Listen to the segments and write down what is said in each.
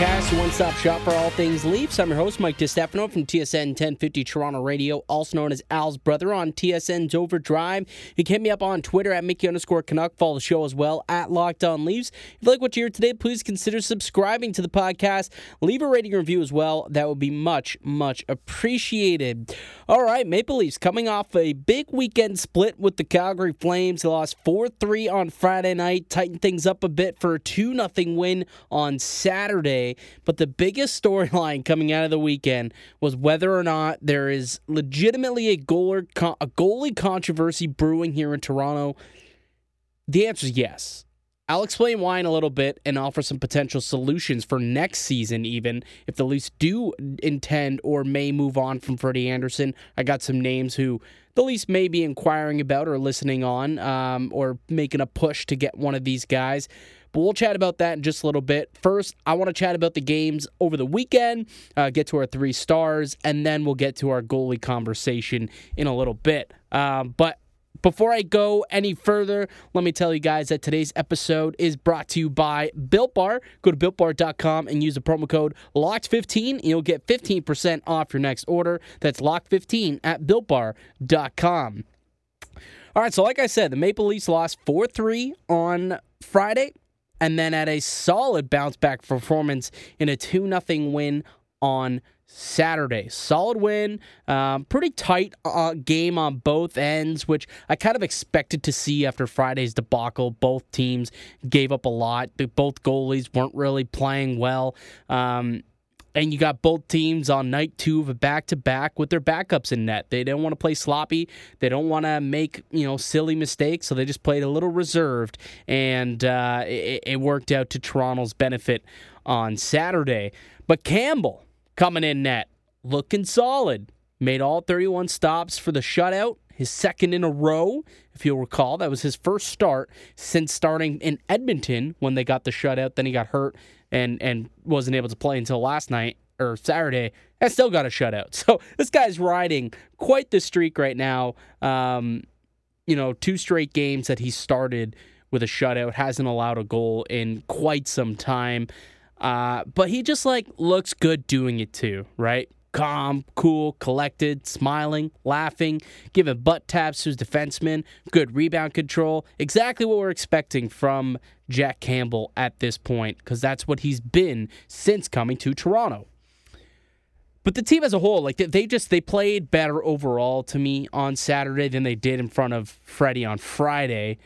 podcast, one-stop shop for all things Leafs. I'm your host, Mike DiStefano from TSN 1050 Toronto Radio, also known as Al's brother on TSN's Overdrive. You can hit me up on Twitter at Mickey underscore Canuck. Follow the show as well at Locked On Leafs. If you like what you hear today, please consider subscribing to the podcast. Leave a rating review as well. That would be much, much appreciated. All right, Maple Leafs coming off a big weekend split with the Calgary Flames. They lost 4-3 on Friday night, tightened things up a bit for a 2 0 win on Saturday. But the biggest storyline coming out of the weekend was whether or not there is legitimately a goaler, a goalie controversy brewing here in Toronto. The answer is yes. I'll explain why in a little bit and offer some potential solutions for next season, even if the Leafs do intend or may move on from Freddie Anderson. I got some names who the Leafs may be inquiring about or listening on um, or making a push to get one of these guys. But we'll chat about that in just a little bit. First, I want to chat about the games over the weekend, uh, get to our three stars, and then we'll get to our goalie conversation in a little bit. Um, but before I go any further, let me tell you guys that today's episode is brought to you by Built Bar. Go to builtbar.com and use the promo code LOCKED15 and you'll get 15% off your next order. That's LOCKED15 at builtbar.com. All right, so like I said, the Maple Leafs lost 4 3 on Friday and then at a solid bounce back performance in a 2 0 win on Saturday. Solid win, um, pretty tight uh, game on both ends, which I kind of expected to see after Friday's debacle. Both teams gave up a lot. Both goalies weren't really playing well. Um, and you got both teams on night two of a back to back with their backups in net. They don't want to play sloppy. They don't want to make you know silly mistakes, so they just played a little reserved, and uh, it, it worked out to Toronto's benefit on Saturday. But Campbell coming in net, looking solid. Made all 31 stops for the shutout, his second in a row. If you'll recall, that was his first start since starting in Edmonton when they got the shutout. Then he got hurt and and wasn't able to play until last night or Saturday. And still got a shutout. So this guy's riding quite the streak right now. Um, you know, two straight games that he started with a shutout, hasn't allowed a goal in quite some time. Uh, but he just like looks good doing it too, right? Calm, cool, collected, smiling, laughing, giving butt taps to his defenseman, good rebound control. Exactly what we're expecting from Jack Campbell at this point, because that's what he's been since coming to Toronto. But the team as a whole, like they just they played better overall to me on Saturday than they did in front of Freddie on Friday.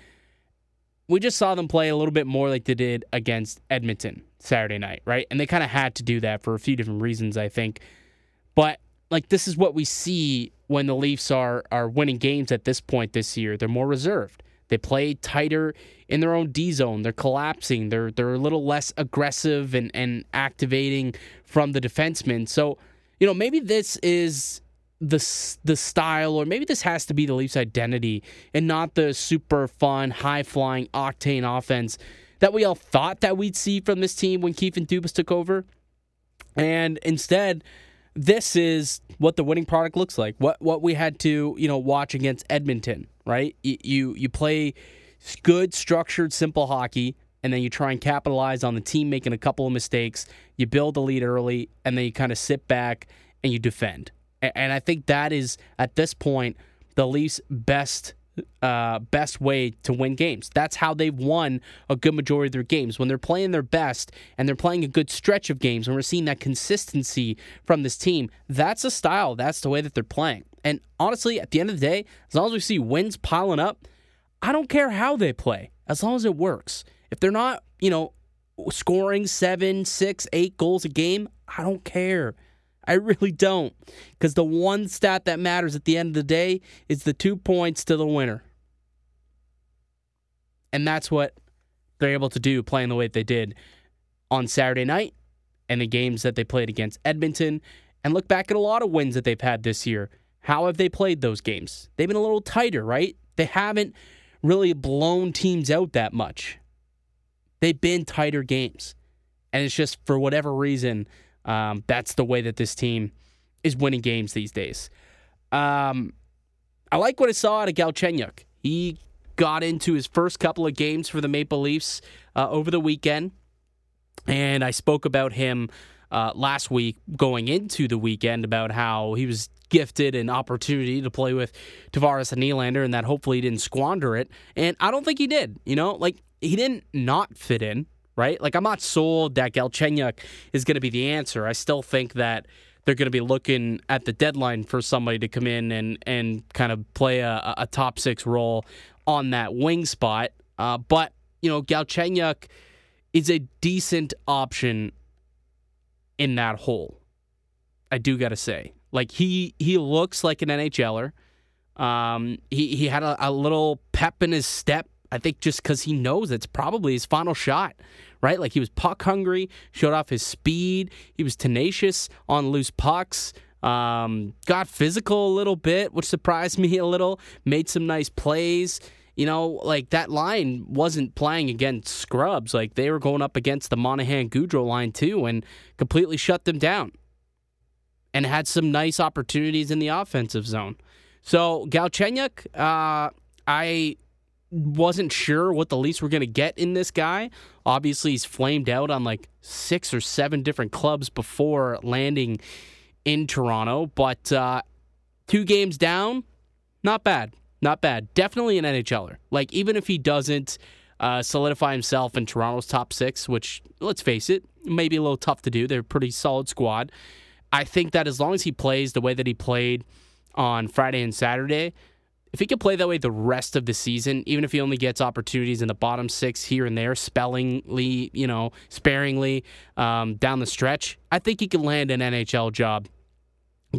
We just saw them play a little bit more like they did against Edmonton Saturday night, right? And they kind of had to do that for a few different reasons, I think. But like this is what we see when the Leafs are are winning games at this point this year. They're more reserved. They play tighter in their own D zone. They're collapsing. They're they're a little less aggressive and, and activating from the defensemen. So, you know, maybe this is the the style, or maybe this has to be the Leafs' identity, and not the super fun, high flying, octane offense that we all thought that we'd see from this team when Keefe and Dubas took over. And instead, this is what the winning product looks like. What what we had to you know watch against Edmonton, right? You you, you play good, structured, simple hockey, and then you try and capitalize on the team making a couple of mistakes. You build a lead early, and then you kind of sit back and you defend. And I think that is at this point the Leafs' best uh, best way to win games. That's how they've won a good majority of their games. When they're playing their best and they're playing a good stretch of games, and we're seeing that consistency from this team, that's a style. That's the way that they're playing. And honestly, at the end of the day, as long as we see wins piling up, I don't care how they play, as long as it works. If they're not, you know, scoring seven, six, eight goals a game, I don't care. I really don't. Because the one stat that matters at the end of the day is the two points to the winner. And that's what they're able to do playing the way they did on Saturday night and the games that they played against Edmonton. And look back at a lot of wins that they've had this year. How have they played those games? They've been a little tighter, right? They haven't really blown teams out that much. they've been tighter games. And it's just for whatever reason, um, that's the way that this team is winning games these days. Um, I like what I saw out of Galchenyuk. He got into his first couple of games for the Maple Leafs uh, over the weekend, and I spoke about him uh, last week going into the weekend about how he was gifted an opportunity to play with Tavares and Nylander, and that hopefully he didn't squander it. And I don't think he did. You know, like he didn't not fit in, right? Like I'm not sold that Galchenyuk is going to be the answer. I still think that they're going to be looking at the deadline for somebody to come in and and kind of play a, a top six role on that wing spot. Uh, but you know, Galchenyuk is a decent option in that hole. I do got to say, like he he looks like an NHLer. Um, he he had a, a little pep in his step. I think just because he knows it's probably his final shot, right? Like he was puck hungry, showed off his speed. He was tenacious on loose pucks. Um, got physical a little bit, which surprised me a little. Made some nice plays. You know, like that line wasn't playing against scrubs. Like they were going up against the Monahan Gaudreau line too, and completely shut them down. And had some nice opportunities in the offensive zone. So Galchenyuk, uh, I wasn't sure what the Leafs were going to get in this guy. Obviously, he's flamed out on like six or seven different clubs before landing in Toronto, but uh, two games down, not bad. Not bad. Definitely an NHLer. Like, even if he doesn't uh, solidify himself in Toronto's top six, which, let's face it, may be a little tough to do. They're a pretty solid squad. I think that as long as he plays the way that he played on Friday and Saturday, if he could play that way the rest of the season, even if he only gets opportunities in the bottom six here and there, spellingly, you know, sparingly um, down the stretch, I think he can land an NHL job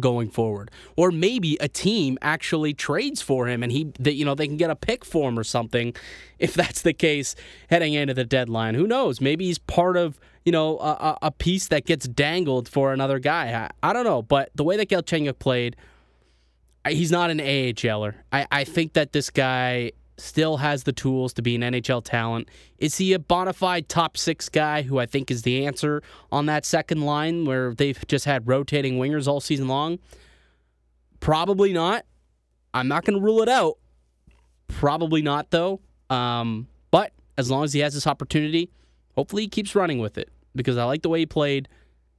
going forward. Or maybe a team actually trades for him and he you know they can get a pick for him or something if that's the case heading into the deadline. Who knows? Maybe he's part of you know a, a piece that gets dangled for another guy. I, I don't know. But the way that Galchenyuk played he's not an AHLer I, I think that this guy still has the tools to be an NHL talent. Is he a bona fide top six guy who I think is the answer on that second line where they've just had rotating wingers all season long? Probably not. I'm not going to rule it out. Probably not, though. Um, but as long as he has this opportunity, hopefully he keeps running with it because I like the way he played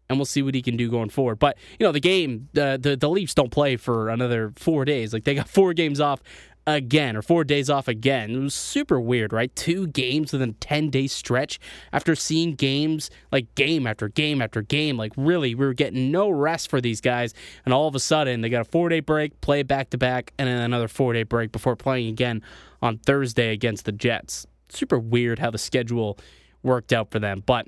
and we'll see what he can do going forward. But you know, the game, the the, Leafs don't play for another four days. Like they got four games off again or four days off again. It was super weird, right? Two games within a 10 day stretch after seeing games like game after game after game. Like, really, we were getting no rest for these guys. And all of a sudden, they got a four day break, play back to back, and then another four day break before playing again on Thursday against the Jets. Super weird how the schedule worked out for them. But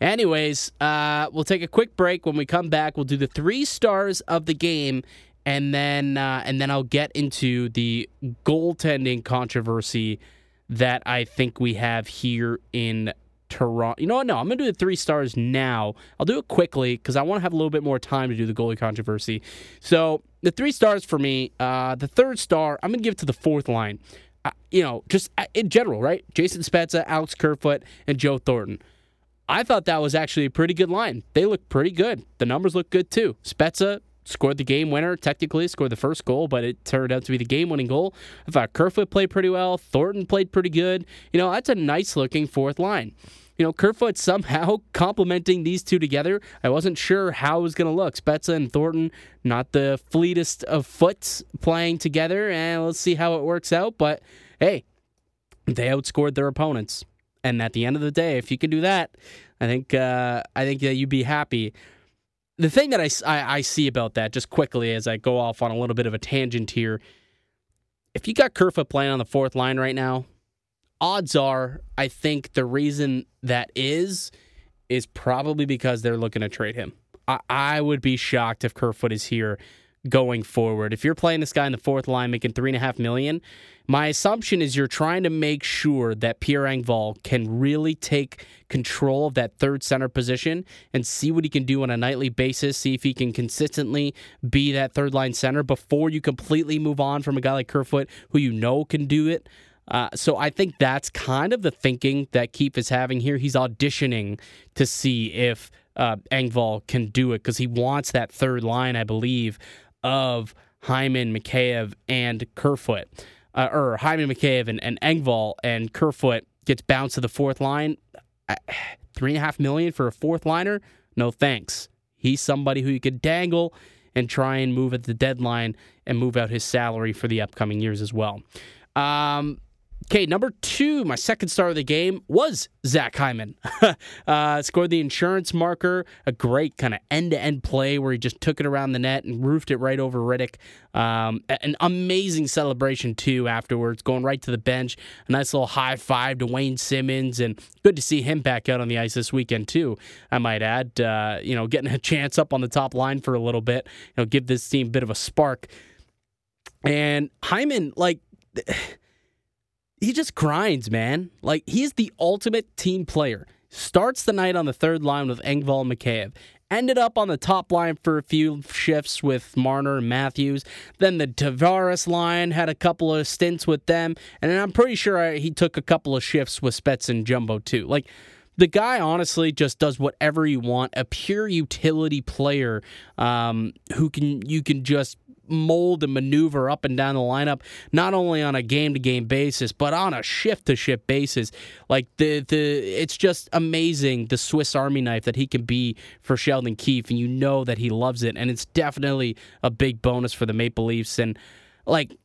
Anyways, uh, we'll take a quick break. When we come back, we'll do the three stars of the game and then uh, and then I'll get into the goaltending controversy that I think we have here in Toronto. You know what? No, I'm going to do the three stars now. I'll do it quickly because I want to have a little bit more time to do the goalie controversy. So the three stars for me. Uh, the third star, I'm going to give it to the fourth line. Uh, you know, just uh, in general, right? Jason Spezza, Alex Kerfoot, and Joe Thornton. I thought that was actually a pretty good line. They look pretty good. The numbers look good too. Spezza scored the game winner, technically scored the first goal, but it turned out to be the game winning goal. I thought Kerfoot played pretty well. Thornton played pretty good. You know, that's a nice looking fourth line. You know, Kerfoot somehow complementing these two together. I wasn't sure how it was going to look. Spezza and Thornton, not the fleetest of foots playing together, and let's see how it works out. But hey, they outscored their opponents, and at the end of the day, if you can do that, I think uh, I think that you'd be happy the thing that I, I, I, see about that, just quickly as I go off on a little bit of a tangent here, if you got Kerfoot playing on the fourth line right now, odds are I think the reason that is is probably because they're looking to trade him. I, I would be shocked if Kerfoot is here going forward. If you're playing this guy in the fourth line making three and a half million, my assumption is you're trying to make sure that Pierre Engvall can really take control of that third center position and see what he can do on a nightly basis, see if he can consistently be that third line center before you completely move on from a guy like Kerfoot who you know can do it. Uh, so I think that's kind of the thinking that Keefe is having here. He's auditioning to see if uh, Engvall can do it because he wants that third line, I believe, of Hyman, Mikheyev, and Kerfoot. Uh, or Hyman, Mikheyev, and, and Engvall, and Kerfoot gets bounced to the fourth line. Three and a half million for a fourth liner? No thanks. He's somebody who you could dangle and try and move at the deadline and move out his salary for the upcoming years as well. Um, Okay, number two, my second star of the game was Zach Hyman. uh, scored the insurance marker, a great kind of end to end play where he just took it around the net and roofed it right over Rittich. Um, an amazing celebration, too, afterwards, going right to the bench. A nice little high five to Wayne Simmonds, and good to see him back out on the ice this weekend, too, I might add. Uh, you know, getting a chance up on the top line for a little bit, you know, give this team a bit of a spark. And Hyman, like he just grinds, man. Like he's the ultimate team player. Starts the night on the third line with Engvall and Mikheyev. Ended up on the top line for a few shifts with Marner and Matthews. Then the Tavares line had a couple of stints with them, and I'm pretty sure he took a couple of shifts with Spets and Jumbo too. Like the guy honestly just does whatever you want. A pure utility player um, who can you can just mold and maneuver up and down the lineup, not only on a game to game basis, but on a shift to shift basis. Like the the it's just amazing the Swiss Army knife that he can be for Sheldon Keefe, and you know that he loves it, and it's definitely a big bonus for the Maple Leafs. And like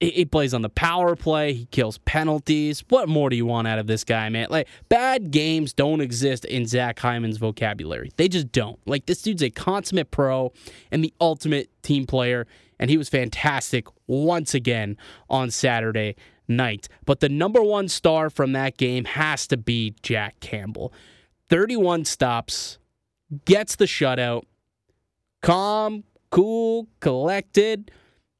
he plays on the power play. He kills penalties. What more do you want out of this guy, man? Like, bad games don't exist in Zach Hyman's vocabulary. They just don't. Like, this dude's a consummate pro and the ultimate team player and he was fantastic once again on Saturday night. But the number one star from that game has to be Jack Campbell. 31 stops, gets the shutout, calm, cool, collected.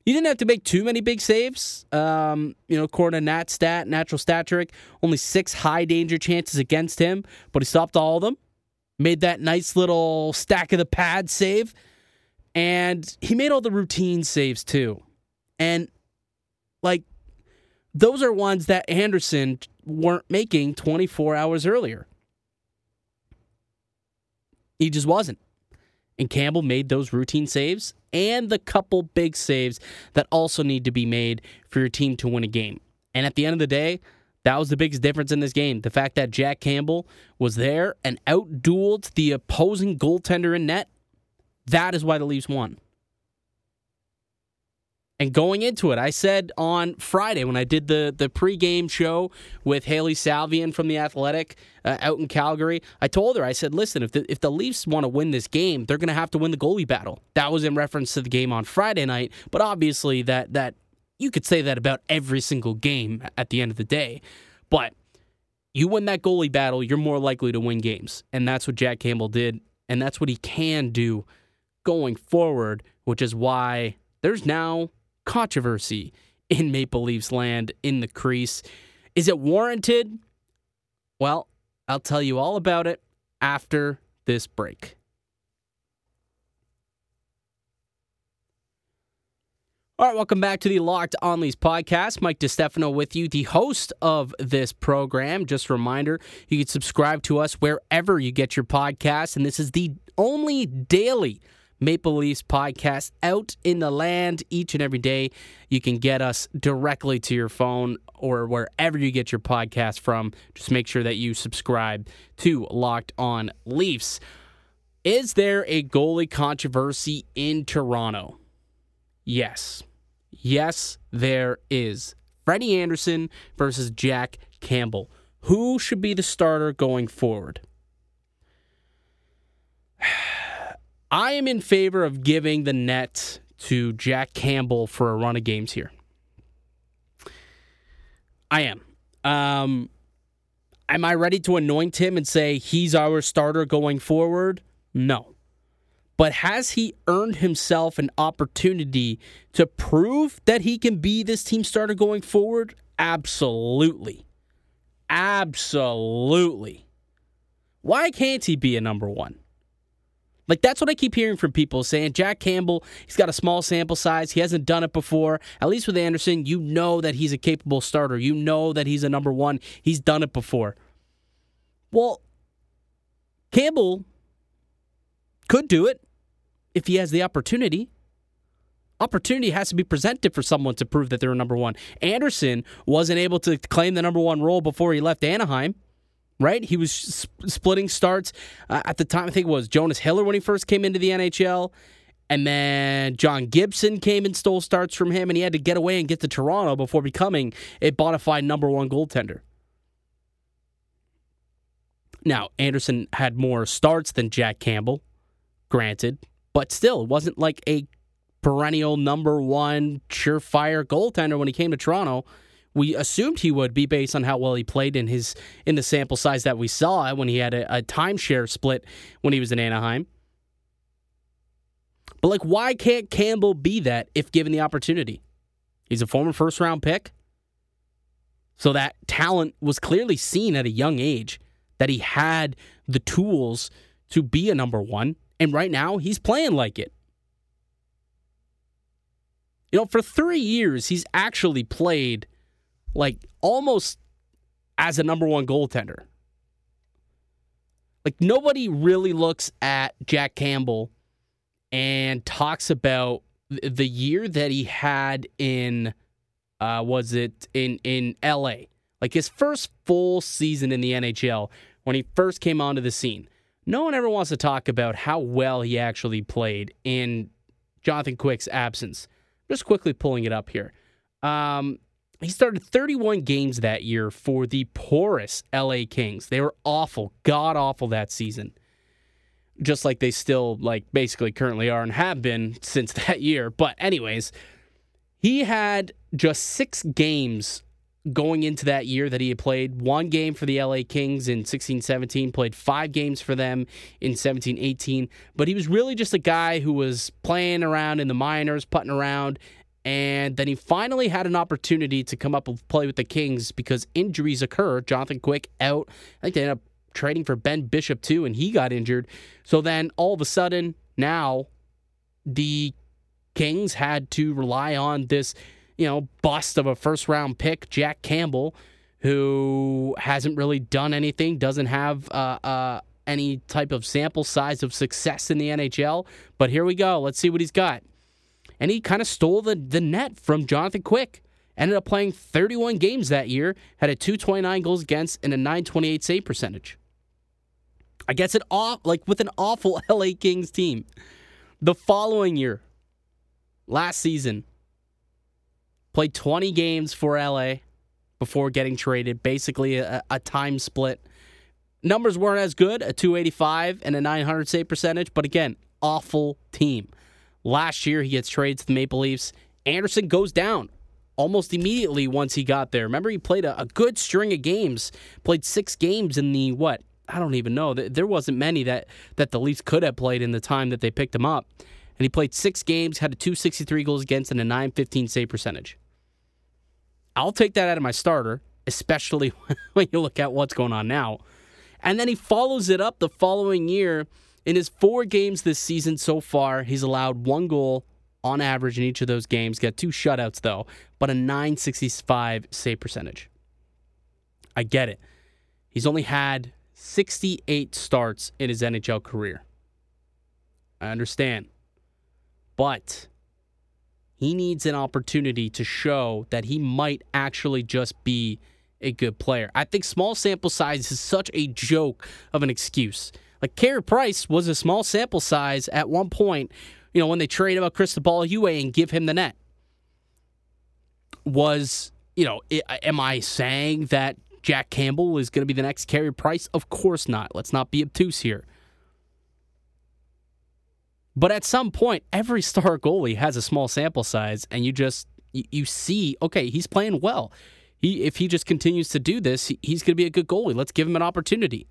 He didn't have to make too many big saves. Um, you know, according to Nat Stat, natural stat trick, only six high danger chances against him, but he stopped all of them. Made that nice little stack of the pad save and he made all the routine saves too. And like those are ones that Anderson weren't making 24 hours earlier. He just wasn't. And Campbell made those routine saves and the couple big saves that also need to be made for your team to win a game. And at the end of the day, that was the biggest difference in this game. The fact that Jack Campbell was there and outdueled the opposing goaltender in net that is why the Leafs won. And going into it, I said on Friday when I did the the pregame show with Hailey Salvian from the Athletic uh, out in Calgary, I told her I said, "Listen, if the if the Leafs want to win this game, they're going to have to win the goalie battle." That was in reference to the game on Friday night, but obviously that that you could say that about every single game at the end of the day. But you win that goalie battle, you're more likely to win games, and that's what Jack Campbell did, and that's what he can do going forward, which is why there's now controversy in Maple Leafs land in the crease. Is it warranted? Well, I'll tell you all about it after this break. All right, welcome back to the Locked On Leafs podcast. Mike DeStefano with you, the host of this program. Just a reminder, you can subscribe to us wherever you get your podcasts, and this is the only daily Maple Leafs podcast out in the land each and every day. You can get us directly to your phone or wherever you get your podcast from. Just make sure that you subscribe to Locked On Leafs. Is there a goalie controversy in Toronto? Yes. Yes, there is. Freddie Anderson versus Jack Campbell. Who should be the starter going forward? I am in favor of giving the net to Jack Campbell for a run of games here. I am. Um, am I ready to anoint him and say he's our starter going forward? No. But has he earned himself an opportunity to prove that he can be this team starter going forward? Absolutely. Absolutely. Why can't he be a number one? Like that's what I keep hearing from people saying Jack Campbell, he's got a small sample size. He hasn't done it before. At least with Anderson, you know that he's a capable starter. You know that he's a number 1. He's done it before. Well, Campbell could do it if he has the opportunity. Opportunity has to be presented for someone to prove that they're a number 1. Anderson wasn't able to claim the number 1 role before he left Anaheim right? He was sp- splitting starts uh, at the time. I think it was Jonas Hiller when he first came into the NHL. And then John Gibson came and stole starts from him, and he had to get away and get to Toronto before becoming a bona fide number one goaltender. Now, Anderson had more starts than Jack Campbell, granted, but still, it wasn't like a perennial number one surefire goaltender when he came to Toronto we assumed he would be based on how well he played in his in the sample size that we saw when he had a, a timeshare split when he was in Anaheim. But like, why can't Campbell be that if given the opportunity? He's a former first round pick. So that talent was clearly seen at a young age that he had the tools to be a number one. And right now, he's playing like it. You know, for three years, he's actually played like almost as a number one goaltender. Like nobody really looks at Jack Campbell and talks about the year that he had in uh, was it in in LA. Like his first full season in the NHL when he first came onto the scene. No one ever wants to talk about how well he actually played in Jonathan Quick's absence. Just quickly pulling it up here. Um, he started 31 games that year for the porous LA Kings. They were awful, god awful that season. Just like they still like basically currently are and have been since that year. But anyways, he had just 6 games going into that year that he had played. One game for the LA Kings in 16-17, played 5 games for them in 17-18, but he was really just a guy who was playing around in the minors, putting around and then he finally had an opportunity to come up and play with the Kings because injuries occur. Jonathan Quick out. I think they ended up trading for Ben Bishop too, and he got injured. So then all of a sudden, now the Kings had to rely on this, you know, bust of a first round pick, Jack Campbell, who hasn't really done anything, doesn't have uh, uh, any type of sample size of success in the NHL. But here we go. Let's see what he's got and he kind of stole the, the net from Jonathan Quick. Ended up playing 31 games that year, had a 229 goals against and a 928 save percentage. I guess it off like with an awful LA Kings team. The following year, last season, played 20 games for LA before getting traded, basically a, a time split. Numbers weren't as good, a 285 and a 900 save percentage, but again, awful team. Last year, he gets traded to the Maple Leafs. Anderson goes down almost immediately once he got there. Remember, he played a, a, good string of games, played six games in the what? I don't even know. There wasn't many that, that the Leafs could have played in the time that they picked him up. And he played six games, had a 263 goals against, and a 915 save percentage. I'll take that out of my starter, especially when you look at what's going on now. And then he follows it up the following year in his four games this season so far, he's allowed one goal on average in each of those games. Got two shutouts, though, but a 965 save percentage. I get it. He's only had 68 starts in his NHL career. I understand. But he needs an opportunity to show that he might actually just be a good player. I think small sample size is such a joke of an excuse. Like Carey Price was a small sample size at one point, you know, when they trade about Cristobal Huet and give him the net. Was, you know, am I saying that Jack Campbell is going to be the next Carey Price? Of course not. Let's not be obtuse here. But at some point, every star goalie has a small sample size, and you just you see, okay, he's playing well. He if he just continues to do this, he's going to be a good goalie. Let's give him an opportunity.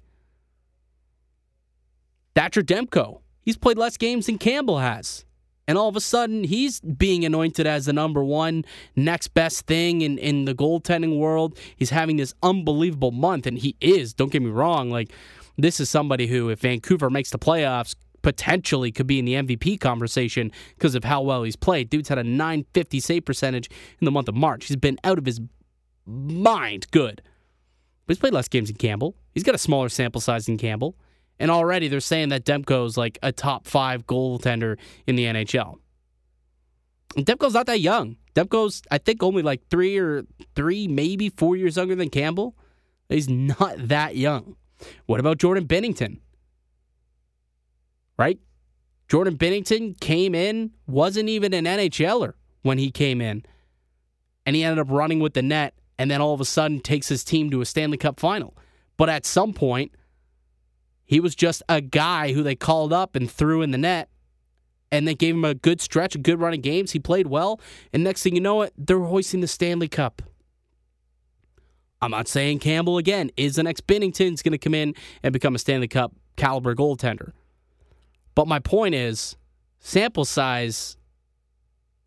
Thatcher Demko, he's played less games than Campbell has. And all of a sudden, he's being anointed as the number one next best thing in, in the goaltending world. He's having this unbelievable month, and he is. Don't get me wrong. Like, this is somebody who, if Vancouver makes the playoffs, potentially could be in the MVP conversation because of how well he's played. Dude's had a 950 save percentage in the month of March. He's been out of his mind good. But he's played less games than Campbell. He's got a smaller sample size than Campbell. And already they're saying that Demko's like a top five goaltender in the NHL. And Demko's not that young. Demko's, I think, only like three or three, maybe four years younger than Campbell. He's not that young. What about Jordan Binnington? Right? Jordan Binnington came in, wasn't even an NHLer when he came in. And he ended up running with the net and then all of a sudden takes his team to a Stanley Cup final. But at some point, he was just a guy who they called up and threw in the net, and they gave him a good stretch, a good run of games. He played well, and next thing you know it, they're hoisting the Stanley Cup. I'm not saying Campbell again is the next Binnington's going to come in and become a Stanley Cup caliber goaltender. But my point is, sample size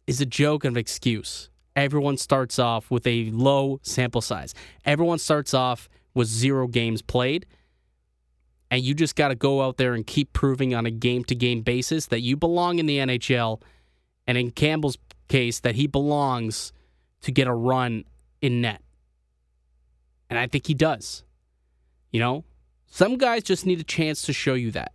is a joke of excuse. Everyone starts off with a low sample size. Everyone starts off with zero games played and you just got to go out there and keep proving on a game to game basis that you belong in the NHL, and in Campbell's case, that he belongs to get a run in net. And I think he does. You know, some guys just need a chance to show you that.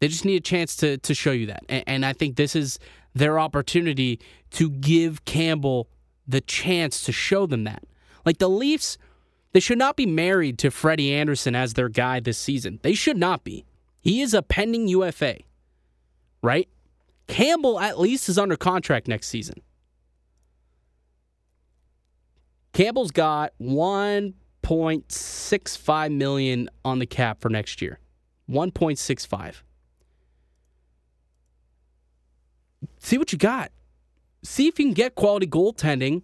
They just need a chance to, to show you that. And, and I think this is their opportunity to give Campbell the chance to show them that. Like the Leafs they should not be married to Freddie Anderson as their guy this season. They should not be. He is a pending UFA, right? Campbell at least is under contract next season. Campbell's got 1.65 million on the cap for next year. 1.65. See what you got. See if you can get quality goaltending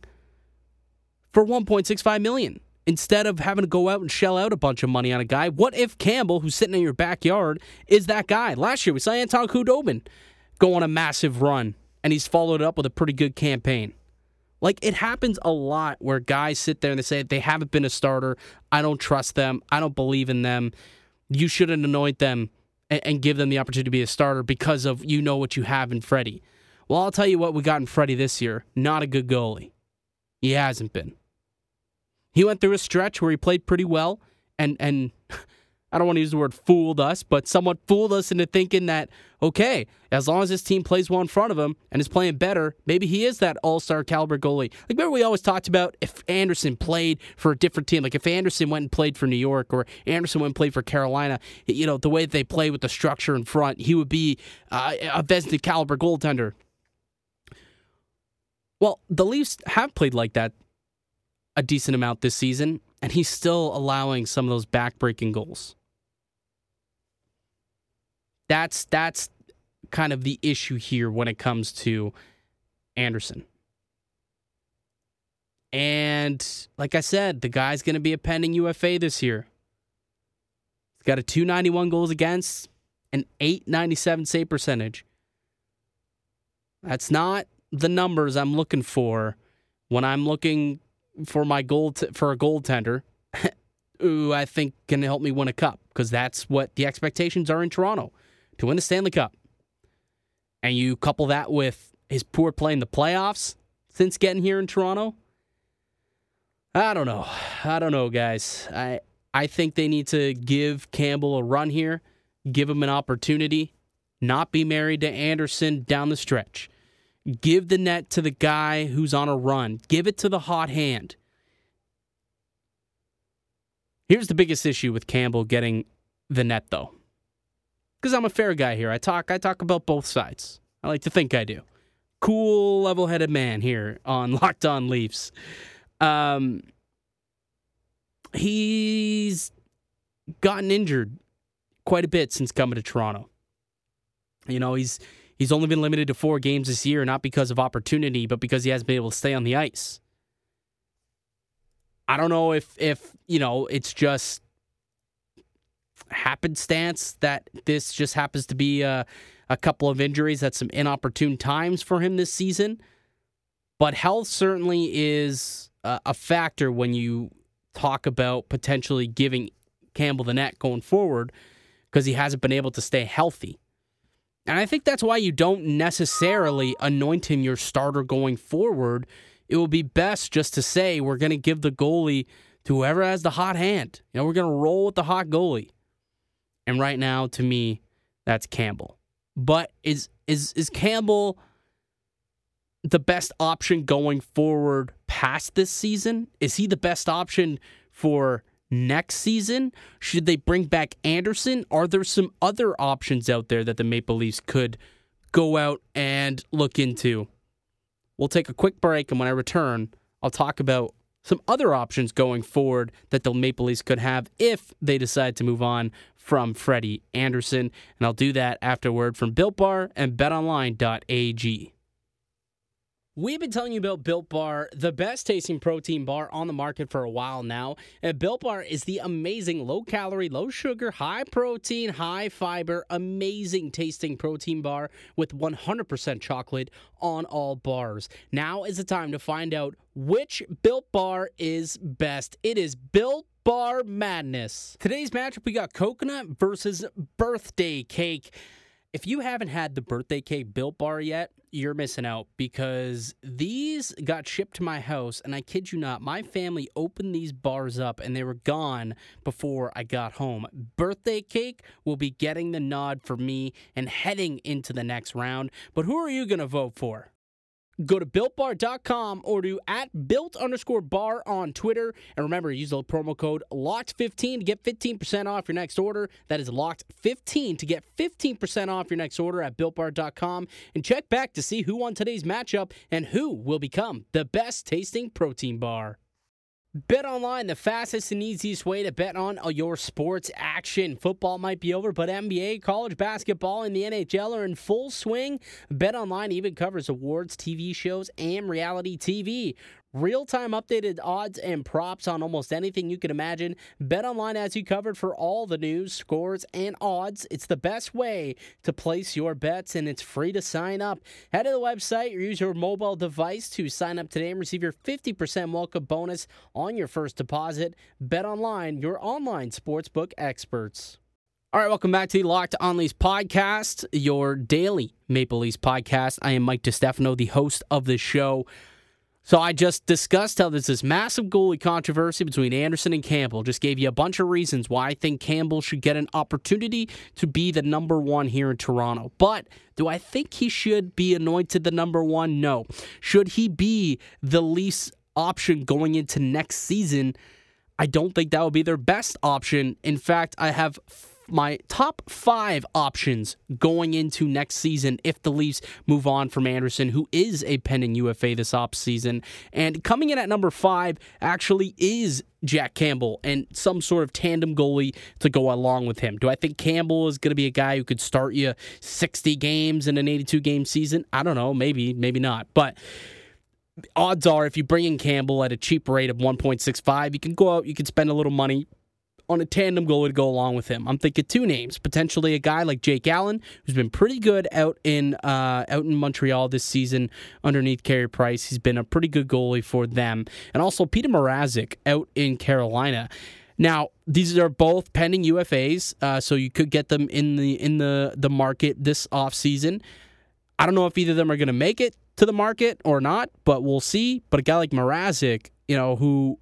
for 1.65 million instead of having to go out and shell out a bunch of money on a guy, what if Campbell, who's sitting in your backyard, is that guy? Last year we saw Anton Khudobin go on a massive run, and he's followed up with a pretty good campaign. Like it happens a lot where guys sit there and they say they haven't been a starter. I don't trust them. I don't believe in them. You shouldn't anoint them and, and give them the opportunity to be a starter because of you know what you have in Freddie. Well, I'll tell you what we got in Freddie this year. Not a good goalie. He hasn't been. He went through a stretch where he played pretty well and and I don't want to use the word fooled us, but somewhat fooled us into thinking that, okay, as long as this team plays well in front of him and is playing better, maybe he is that all star caliber goalie. Like, remember, we always talked about if Anderson played for a different team, like if Anderson went and played for New York or Anderson went and played for Carolina, you know, the way that they play with the structure in front, he would be uh, a Vezina caliber goaltender. Well, the Leafs have played like that a decent amount this season, and he's still allowing some of those backbreaking goals. That's that's kind of the issue here when it comes to Anderson. And like I said, the guy's going to be a pending UFA this year. He's got a 291 goals against, an 897 save percentage. That's not the numbers I'm looking for when I'm looking for my goal t- for a goaltender who I think can help me win a cup because that's what the expectations are in Toronto to win the Stanley Cup. And you couple that with his poor play in the playoffs since getting here in Toronto. I don't know. I don't know, guys. I I think they need to give Campbell a run here, give him an opportunity, not be married to Anderson down the stretch. Give the net to the guy who's on a run. Give it to the hot hand. Here's the biggest issue with Campbell getting the net though. Cuz I'm a fair guy here. I talk I talk about both sides. I like to think I do. Cool, level-headed man here on Locked On Leafs. Um he's gotten injured quite a bit since coming to Toronto. You know, he's He's only been limited to four games this year, not because of opportunity, but because he hasn't been able to stay on the ice. I don't know if if you know it's just happenstance that this just happens to be a, a couple of injuries at some inopportune times for him this season. But health certainly is a, a factor when you talk about potentially giving Campbell the net going forward because he hasn't been able to stay healthy. And I think that's why you don't necessarily anoint him your starter going forward. It will be best just to say we're going to give the goalie to whoever has the hot hand. You know, we're going to roll with the hot goalie. And right now, to me, that's Campbell. But is is is Campbell the best option going forward past this season? Is he the best option for next season? Should they bring back Anderson? Are there some other options out there that the Maple Leafs could go out and look into? We'll take a quick break, and when I return, I'll talk about some other options going forward that the Maple Leafs could have if they decide to move on from Freddie Anderson. And I'll do that afterward from Built Bar and betonline.ag. We've been telling you about Built Bar, the best tasting protein bar on the market for a while now. And Built Bar is the amazing low calorie, low sugar, high protein, high fiber, amazing tasting protein bar with 100% chocolate on all bars. Now is the time to find out which Built Bar is best. It is Built Bar Madness. Today's matchup, we got coconut versus birthday cake. If you haven't had the birthday cake built bar yet, you're missing out because these got shipped to my house, and I kid you not, my family opened these bars up and they were gone before I got home. Birthday cake will be getting the nod for me and heading into the next round. But who are you going to vote for? Go to builtbar.com or do at built underscore bar on Twitter. And remember, use the promo code LOCKED15 to get 15% off your next order. That is LOCKED15 to get 15% off your next order at builtbar.com. And check back to see who won today's matchup and who will become the best tasting protein bar. Bet online, the fastest and easiest way to bet on your sports action. Football might be over, but NBA, college basketball, and the NHL are in full swing. Bet online even covers awards, TV shows, and reality TV. Real time updated odds and props on almost anything you can imagine. Bet online has you covered for all the news, scores, and odds. It's the best way to place your bets, and it's free to sign up. Head to the website or use your mobile device to sign up today and receive your 50% welcome bonus on your first deposit. Bet online, your online sportsbook experts. All right, welcome back to the Locked On Leafs podcast, your daily Maple Leafs podcast. I am Mike DiStefano, the host of the show. So I just discussed how there's this massive goalie controversy between Anderson and Campbell. Just gave you a bunch of reasons why I think Campbell should get an opportunity to be the number one here in Toronto. But do I think he should be anointed the number one? No. Should he be the least option going into next season? I don't think that would be their best option. In fact, I have my top five options going into next season if the Leafs move on from Anderson, who is a pending UFA this offseason. And coming in at number five actually is Jack Campbell and some sort of tandem goalie to go along with him. Do I think Campbell is going to be a guy who could start you 60 games in an 82 game season? I don't know. Maybe, maybe not. But odds are if you bring in Campbell at a cheap rate of 1.65, you can go out, you can spend a little money on a tandem goal to go along with him. I'm thinking two names, potentially a guy like Jake Allen, who's been pretty good out in uh, out in Montreal this season underneath Carey Price. He's been a pretty good goalie for them, and also Peter Mrazek out in Carolina. Now, these are both pending UFAs, uh, so you could get them in the in the the market this offseason. I don't know if either of them are going to make it to the market or not, but we'll see. But a guy like Mrazek, you know, who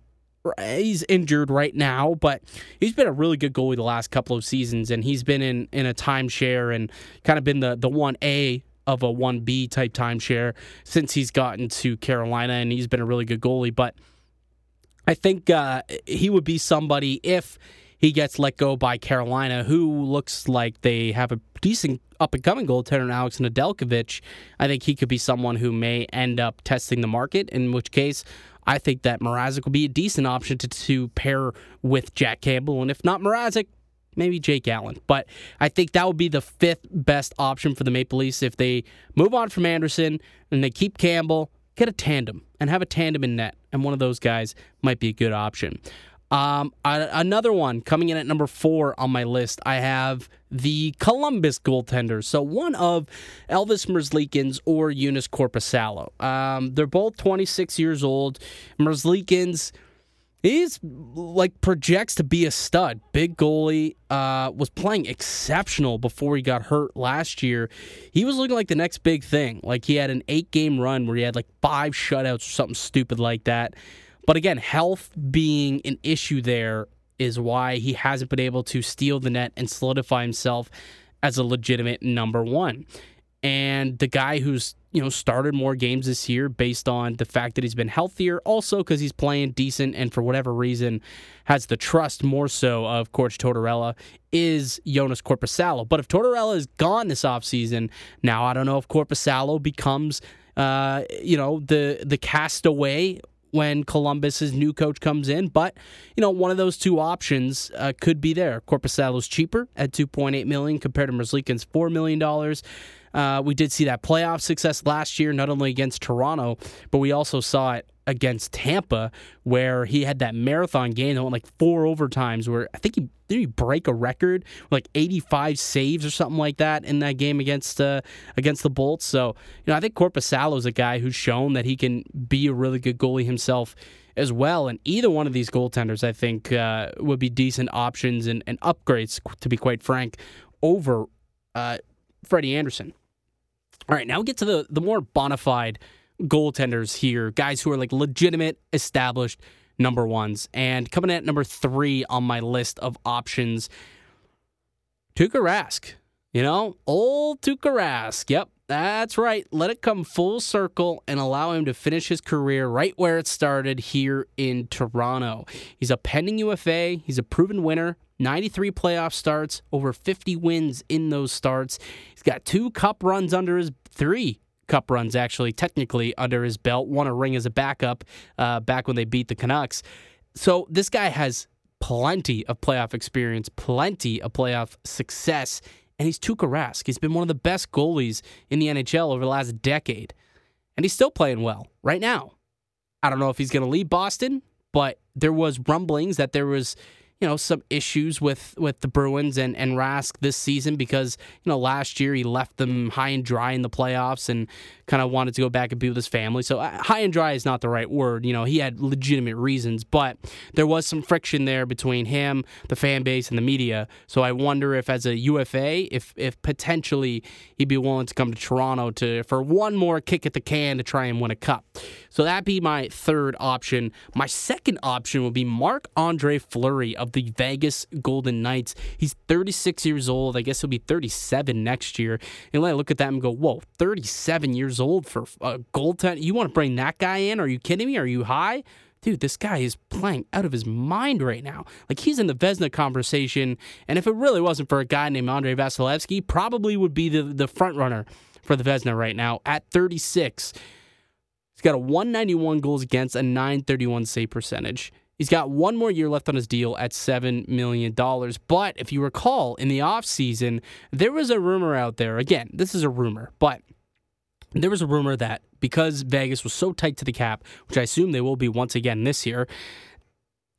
he's injured right now, but he's been a really good goalie the last couple of seasons, and he's been in in a timeshare and kind of been the the one A of a one B type timeshare since he's gotten to Carolina, and he's been a really good goalie. But I think uh, he would be somebody if he gets let go by Carolina, who looks like they have a decent up and coming goaltender Alex Nedeljkovic. I think he could be someone who may end up testing the market, in which case I think that Mrazek will be a decent option to, to pair with Jack Campbell. And if not Mrazek, maybe Jake Allen. But I think that would be the fifth best option for the Maple Leafs if they move on from Anderson and they keep Campbell, get a tandem and have a tandem in net. And one of those guys might be a good option. Um, another one coming in at number four on my list, I have the Columbus goaltenders. So one of Elvis Merzlikins or Joonas Korpisalo. Um, they're both 26 years old. Merzlikins He's like projects to be a stud. Big goalie. Uh, was playing exceptional before he got hurt last year. He was looking like the next big thing. Like he had an eight game run where he had like five shutouts or something stupid like that. But again, health being an issue there is why he hasn't been able to steal the net and solidify himself as a legitimate number one. And the guy who's you know, started more games this year based on the fact that he's been healthier, also because he's playing decent and for whatever reason has the trust more so of Coach Tortorella is Joonas Korpisalo. But if Tortorella is gone this offseason, now I don't know if Korpisalo becomes uh, you know, the the castaway when Columbus's new coach comes in. But you know, one of those two options uh, could be there. Korpisalo's cheaper at 2.8 million compared to Merzlikins' four million dollars. Uh, we did see that playoff success last year, not only against Toronto, but we also saw it against Tampa, where he had that marathon game that went like four overtimes. Where I think he did he break a record, like 85 saves or something like that in that game against uh, against the Bolts. So you know, I think Korpisalo is a guy who's shown that he can be a really good goalie himself as well. And either one of these goaltenders, I think, uh, would be decent options and, and, upgrades, to be quite frank, over uh, Freddie Andersen. All right, now we get to the, the more bona fide goaltenders here, guys who are like legitimate, established number ones. And coming at number three on my list of options, Tuukka Rask. You know, old Tuukka Rask. Yep, that's right. Let it come full circle and allow him to finish his career right where it started here in Toronto. He's a pending UFA. He's a proven winner. 93 playoff starts, over 50 wins in those starts. He's got two cup runs under his three cup runs actually technically under his belt. Won a ring as a backup uh, back when they beat the Canucks. So this guy has plenty of playoff experience, plenty of playoff success, and he's Tuukka Rask. He's been one of the best goalies in the NHL over the last decade, and he's still playing well right now. I don't know if he's going to leave Boston, but there was rumblings that there was you know some issues with with the Bruins and and Rask this season because you know last year he left them high and dry in the playoffs and kind of wanted to go back and be with his family. So uh, high and dry is not the right word. You know he had legitimate reasons, but there was some friction there between him, the fan base, and the media. So I wonder if as a UFA, if if potentially he'd be willing to come to Toronto to for one more kick at the can to try and win a cup. So that'd be my third option. My second option would be Marc Andre Fleury of the Vegas Golden Knights. He's 36 years old. I guess he'll be 37 next year. And I look at that and go, whoa, 37 years old for a goaltender. You want to bring that guy in? Are you kidding me? Are you high? dude, this guy is playing out of his mind right now. Like he's in the Vezina conversation, and if it really wasn't for a guy named Andrei Vasilevskiy, probably would be the the front runner for the Vezina right now at 36. He's got a 191 goals against, a 931 save percentage. He's got one more year left on his deal at $7 million. But if you recall, in the offseason, there was a rumor out there. Again, this is a rumor, but there was a rumor that because Vegas was so tight to the cap, which I assume they will be once again this year,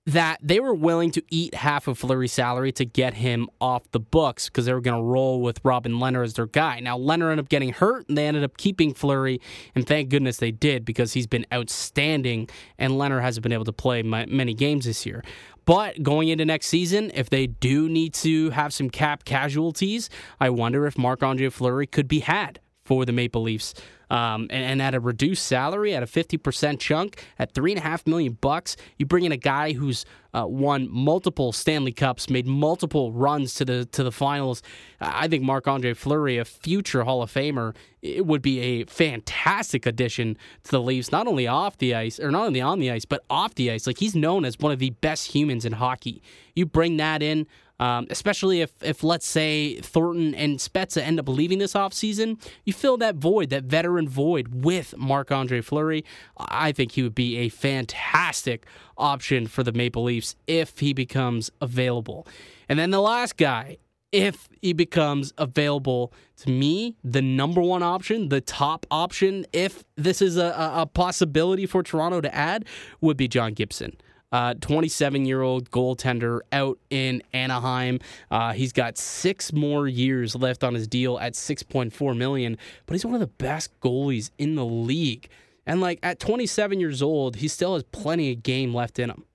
that they were willing to eat half of Fleury's salary to get him off the books because they were going to roll with Robin Lehner as their guy. Now, Lehner ended up getting hurt, and they ended up keeping Fleury, and thank goodness they did because he's been outstanding, and Lehner hasn't been able to play many games this year. But going into next season, if they do need to have some cap casualties, I wonder if Marc Andre Fleury could be had for the Maple Leafs um, and, and, at a reduced salary, at a 50% chunk, at three and a half million bucks, you bring in a guy who's uh, won multiple Stanley Cups, made multiple runs to the to the finals. I think Marc Andre Fleury, a future Hall of Famer, it would be a fantastic addition to the Leafs, not only off the ice or not only on the ice, but off the ice. Like he's known as one of the best humans in hockey. You bring that in. Um, especially if, if, let's say, Thornton and Spezza end up leaving this offseason, you fill that void, that veteran void, with Marc Andre Fleury. I think he would be a fantastic option for the Maple Leafs if he becomes available. And then the last guy, if he becomes available to me, the number one option, the top option, if this is a, a possibility for Toronto to add, would be John Gibson. 27 uh, year old goaltender out in Anaheim. Uh, he's got six more years left on his deal at 6.4 million, but he's one of the best goalies in the league. And like at 27 years old, he still has plenty of game left in him.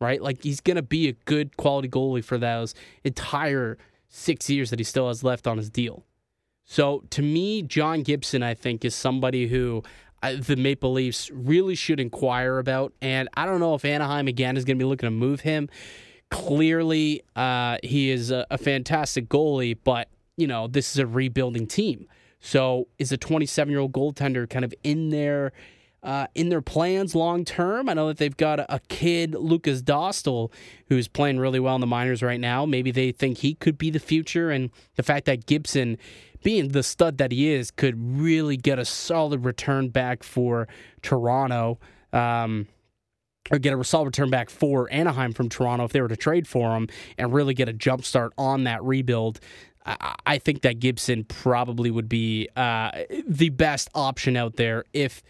right? Like he's going to be a good quality goalie for those entire six years that he still has left on his deal. So to me, John Gibson, I think, is somebody who the Maple Leafs really should inquire about. And I don't know if Anaheim again is going to be looking to move him. Clearly, uh, he is a, a fantastic goalie, but you know this is a rebuilding team. So is a 27 year old goaltender kind of in their uh, in their plans long term? I know that they've got a, a kid, Lukas Dostal, who's playing really well in the minors right now. Maybe they think he could be the future, and the fact that Gibson being the stud that he is, could really get a solid return back for Toronto. Um, or get a solid return back for Anaheim from Toronto if they were to trade for him and really get a jump start on that rebuild. I, think that Gibson probably would be uh, the best option out there if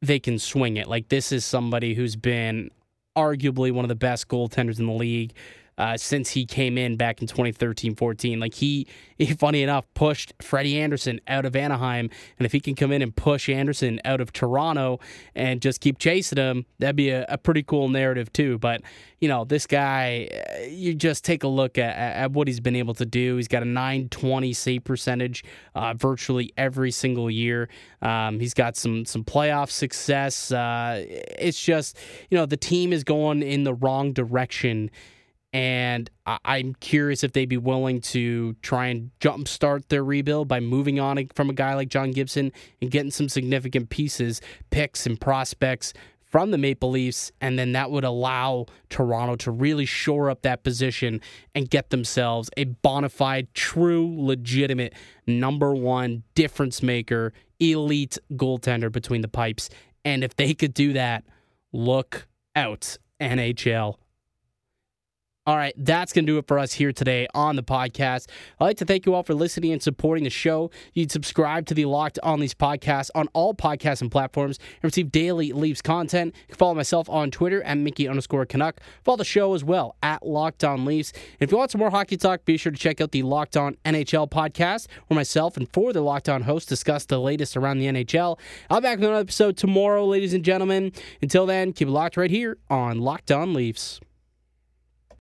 they can swing it. Like, this is somebody who's been arguably one of the best goaltenders in the league uh, since he came in back in 2013 14. Like he, he, funny enough, pushed Freddie Andersen out of Anaheim. And if he can come in and push Andersen out of Toronto and just keep chasing him, that'd be a, a pretty cool narrative, too. But, you know, this guy, uh, you just take a look at, at what he's been able to do. He's got a 920 save percentage uh, virtually every single year. Um, he's got some, some playoff success. Uh, it's just, you know, the team is going in the wrong direction and I'm curious if they'd be willing to try and jumpstart their rebuild by moving on from a guy like John Gibson and getting some significant pieces, picks, and prospects from the Maple Leafs, and then that would allow Toronto to really shore up that position and get themselves a bona fide, true, legitimate number one difference maker, elite goaltender between the pipes. And if they could do that, look out, NHL. All right, that's going to do it for us here today on the podcast. I'd like to thank you all for listening and supporting the show. You'd subscribe to the Locked On Leafs podcast on all podcasts and platforms and receive daily Leafs content. You can follow myself on Twitter at Mickey underscore Canuck. Follow the show as well at Locked On Leafs. And if you want some more hockey talk, be sure to check out the Locked On NHL podcast where myself and four of the Locked On hosts discuss the latest around the NHL. I'll be back with another episode tomorrow, ladies and gentlemen. Until then, keep it locked right here on Locked On Leafs.